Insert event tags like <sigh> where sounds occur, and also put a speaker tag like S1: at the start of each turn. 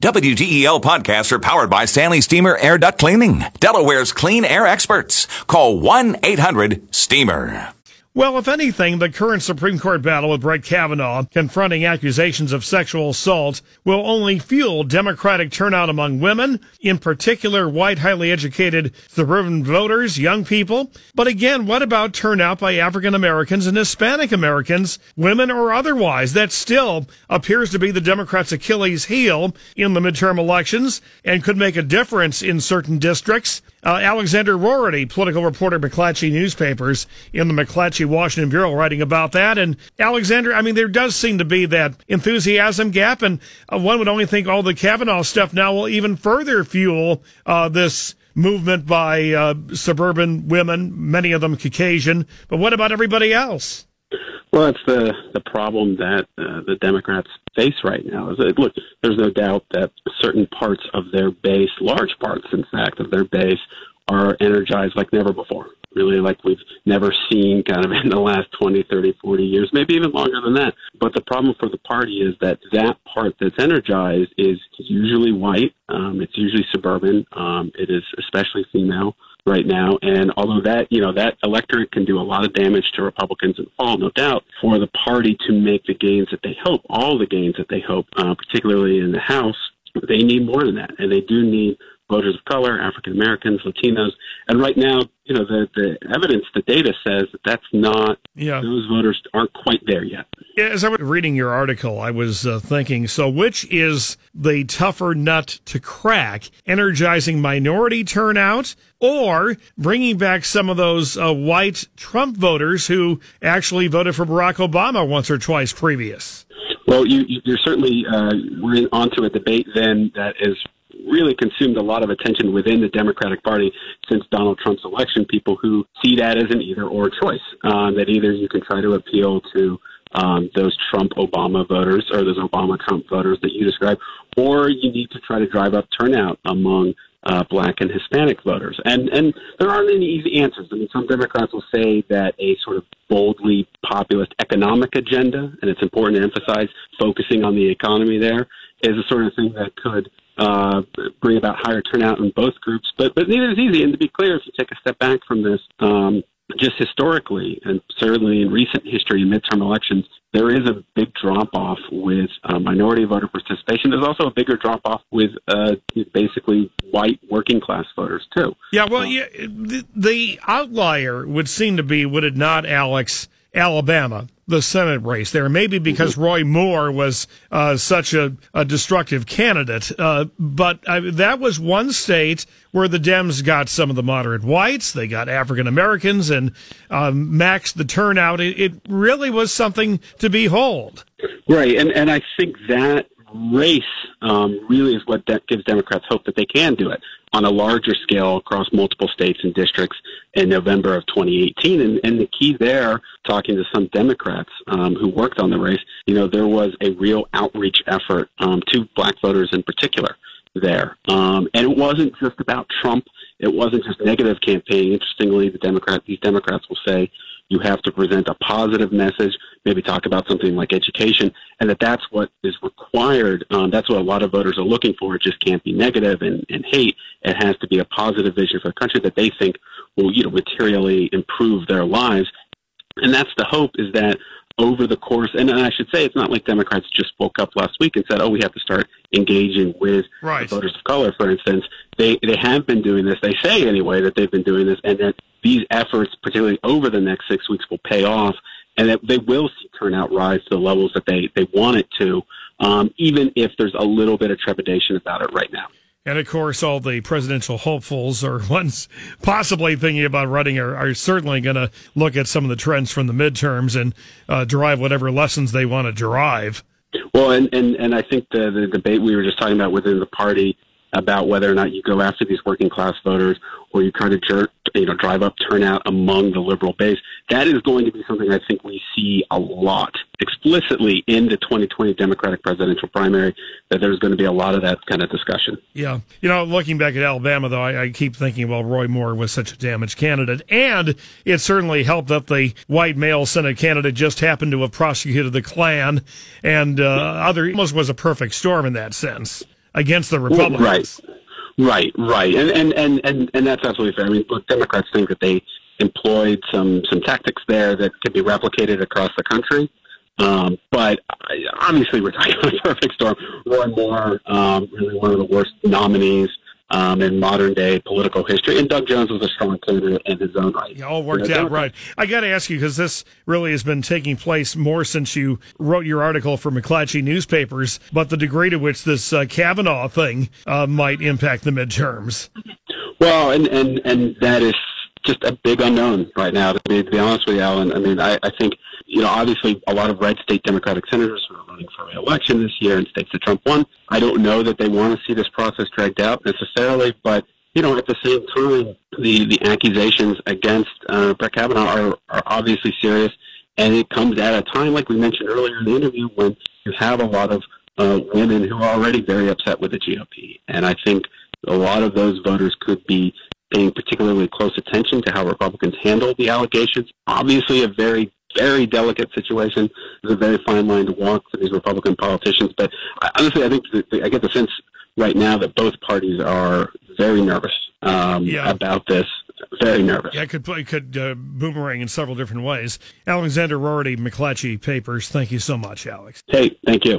S1: WDEL podcasts are powered by Stanley Steamer Air Duct Cleaning, Delaware's clean air experts. Call 1-800-STEAMER.
S2: Well, if anything, the current Supreme Court battle with Brett Kavanaugh confronting accusations of sexual assault will only fuel Democratic turnout among women, in particular white, highly educated suburban voters, young people. But again, what about turnout by African Americans and Hispanic Americans, women or otherwise? That still appears to be the Democrats' Achilles heel in the midterm elections and could make a difference in certain districts. Uh, Alexander Roarty, political reporter, McClatchy Newspapers, in the McClatchy Washington Bureau, writing about that. And Alexander, I mean, there does seem to be that enthusiasm gap, and uh, one would only think all the Kavanaugh stuff now will even further fuel uh, this movement by uh, suburban women, many of them Caucasian. But what about everybody else?
S3: Well, that's the the problem that uh, the Democrats face right now. Is that, look, there's no doubt that certain parts of their base, large parts, in fact, of their base, are energized like never before. Really, like we've never seen, kind of <laughs> in the last 20, 30, 40 years, maybe even longer than that. But the problem for the party is that that part that's energized is usually white. Um, it's usually suburban. Um, it is especially female right now. And although that, you know, that electorate can do a lot of damage to Republicans in the fall, no doubt, for the party to make the gains that they hope, all the gains that they hope, uh, particularly in the House, they need more than that. And they do need voters of color, African Americans, Latinos. And right now, you know, the, the evidence, the data says that that's not, yeah. those voters aren't quite there yet.
S2: As I was reading your article, I was uh, thinking, so which is the tougher nut to crack? Energizing minority turnout or bringing back some of those uh, white Trump voters who actually voted for Barack Obama once or twice previous?
S3: Well, you, you're certainly uh, we're onto a debate then that is really consumed a lot of attention within the Democratic Party since Donald Trump's election. People who see that as an either or choice, uh, that either you can try to appeal to um, those Trump Obama voters or those Obama Trump voters that you described, or you need to try to drive up turnout among uh, black and Hispanic voters. And and there aren't any easy answers. I mean, some Democrats will say that a sort of boldly populist economic agenda, and it's important to emphasize focusing on the economy there, is the sort of thing that could uh, bring about higher turnout in both groups. But but neither is easy. And to be clear, if you take a step back from this, um, just historically, and certainly in recent history in midterm elections, there is a big drop off with uh, minority voter participation. There's also a bigger drop off with uh, basically white working class voters too.
S2: Yeah, well, yeah, the, the outlier would seem to be, would it not, Alex? Alabama, the Senate race there. Maybe because mm-hmm. Roy Moore was uh, such a, a, destructive candidate. Uh, but uh, that was one state where the Dems got some of the moderate whites. They got African Americans and um, maxed the turnout. It, it, really was something to behold.
S3: Right. And, and I think that race um, really is what de- gives Democrats hope that they can do it on a larger scale across multiple states and districts in November of 2018. And, and the key there, talking to some Democrats um, who worked on the race, you know, there was a real outreach effort um, to black voters in particular there. Um, and it wasn't just about Trump. It wasn't just negative campaigning. Interestingly, the Democrat, these Democrats will say, you have to present a positive message, maybe talk about something like education, and that that's what is required. Um, that's what a lot of voters are looking for. It just can't be negative and, and hate. It has to be a positive vision for the country that they think will, you know, materially improve their lives. And that's the hope is that over the course, and I should say, it's not like Democrats just woke up last week and said, "Oh, we have to start engaging with right. voters of color." For instance, they they have been doing this. They say anyway that they've been doing this, and that these efforts, particularly over the next six weeks, will pay off, and that they will see turnout rise to the levels that they they want it to, um, even if there's a little bit of trepidation about it right now.
S2: And of course, all the presidential hopefuls or <laughs> ones possibly thinking about running are, are certainly going to look at some of the trends from the midterms and uh, derive whatever lessons they want to derive.
S3: Well, and, and, and I think the, the debate we were just talking about within the party about whether or not you go after these working class voters or you try to jerk, you know, drive up turnout among the liberal base. That is going to be something I think we see a lot explicitly in the 2020 Democratic presidential primary. That there's going to be a lot of that kind of discussion.
S2: Yeah, you know, looking back at Alabama, though, I, I keep thinking, well, Roy Moore was such a damaged candidate, and it certainly helped that the white male Senate candidate just happened to have prosecuted the Klan, and uh, other almost was a perfect storm in that sense. Against the Republicans.
S3: Right. Right, right, and and and and, and that's absolutely fair. I mean, look, Democrats think that they employed some some tactics there that could be replicated across the country. Um, but obviously, we're talking about a perfect storm. Roy Moore, um, really one of the worst nominees um, in modern day political history. And Doug Jones was a strong candidate in his own right.
S2: Yeah, all worked out right. I got to ask you because this really has been taking place more since you wrote your article for McClatchy newspapers, but the degree to which this uh, Kavanaugh thing uh, might impact the midterms.
S3: Well, and, and, and that is just a big unknown right now. To be, to be honest with you, Alan, I mean, I, I think you know obviously a lot of red state Democratic senators running for re-election this year in states that Trump won. I don't know that they want to see this process dragged out necessarily, but you know, at the same time, the the accusations against uh, Brett Kavanaugh are are obviously serious, and it comes at a time, like we mentioned earlier in the interview, when you have a lot of uh, women who are already very upset with the GOP, and I think a lot of those voters could be paying particularly close attention to how Republicans handle the allegations. Obviously, a very very delicate situation. There's a very fine line to walk for these Republican politicians. But I, honestly, I think the, I get the sense right now that both parties are very nervous um, yeah. about this. Very nervous.
S2: Yeah, it could it could uh, boomerang in several different ways. Alexander Roarty, McClatchy Papers. Thank you so much, Alex.
S3: Hey, thank you.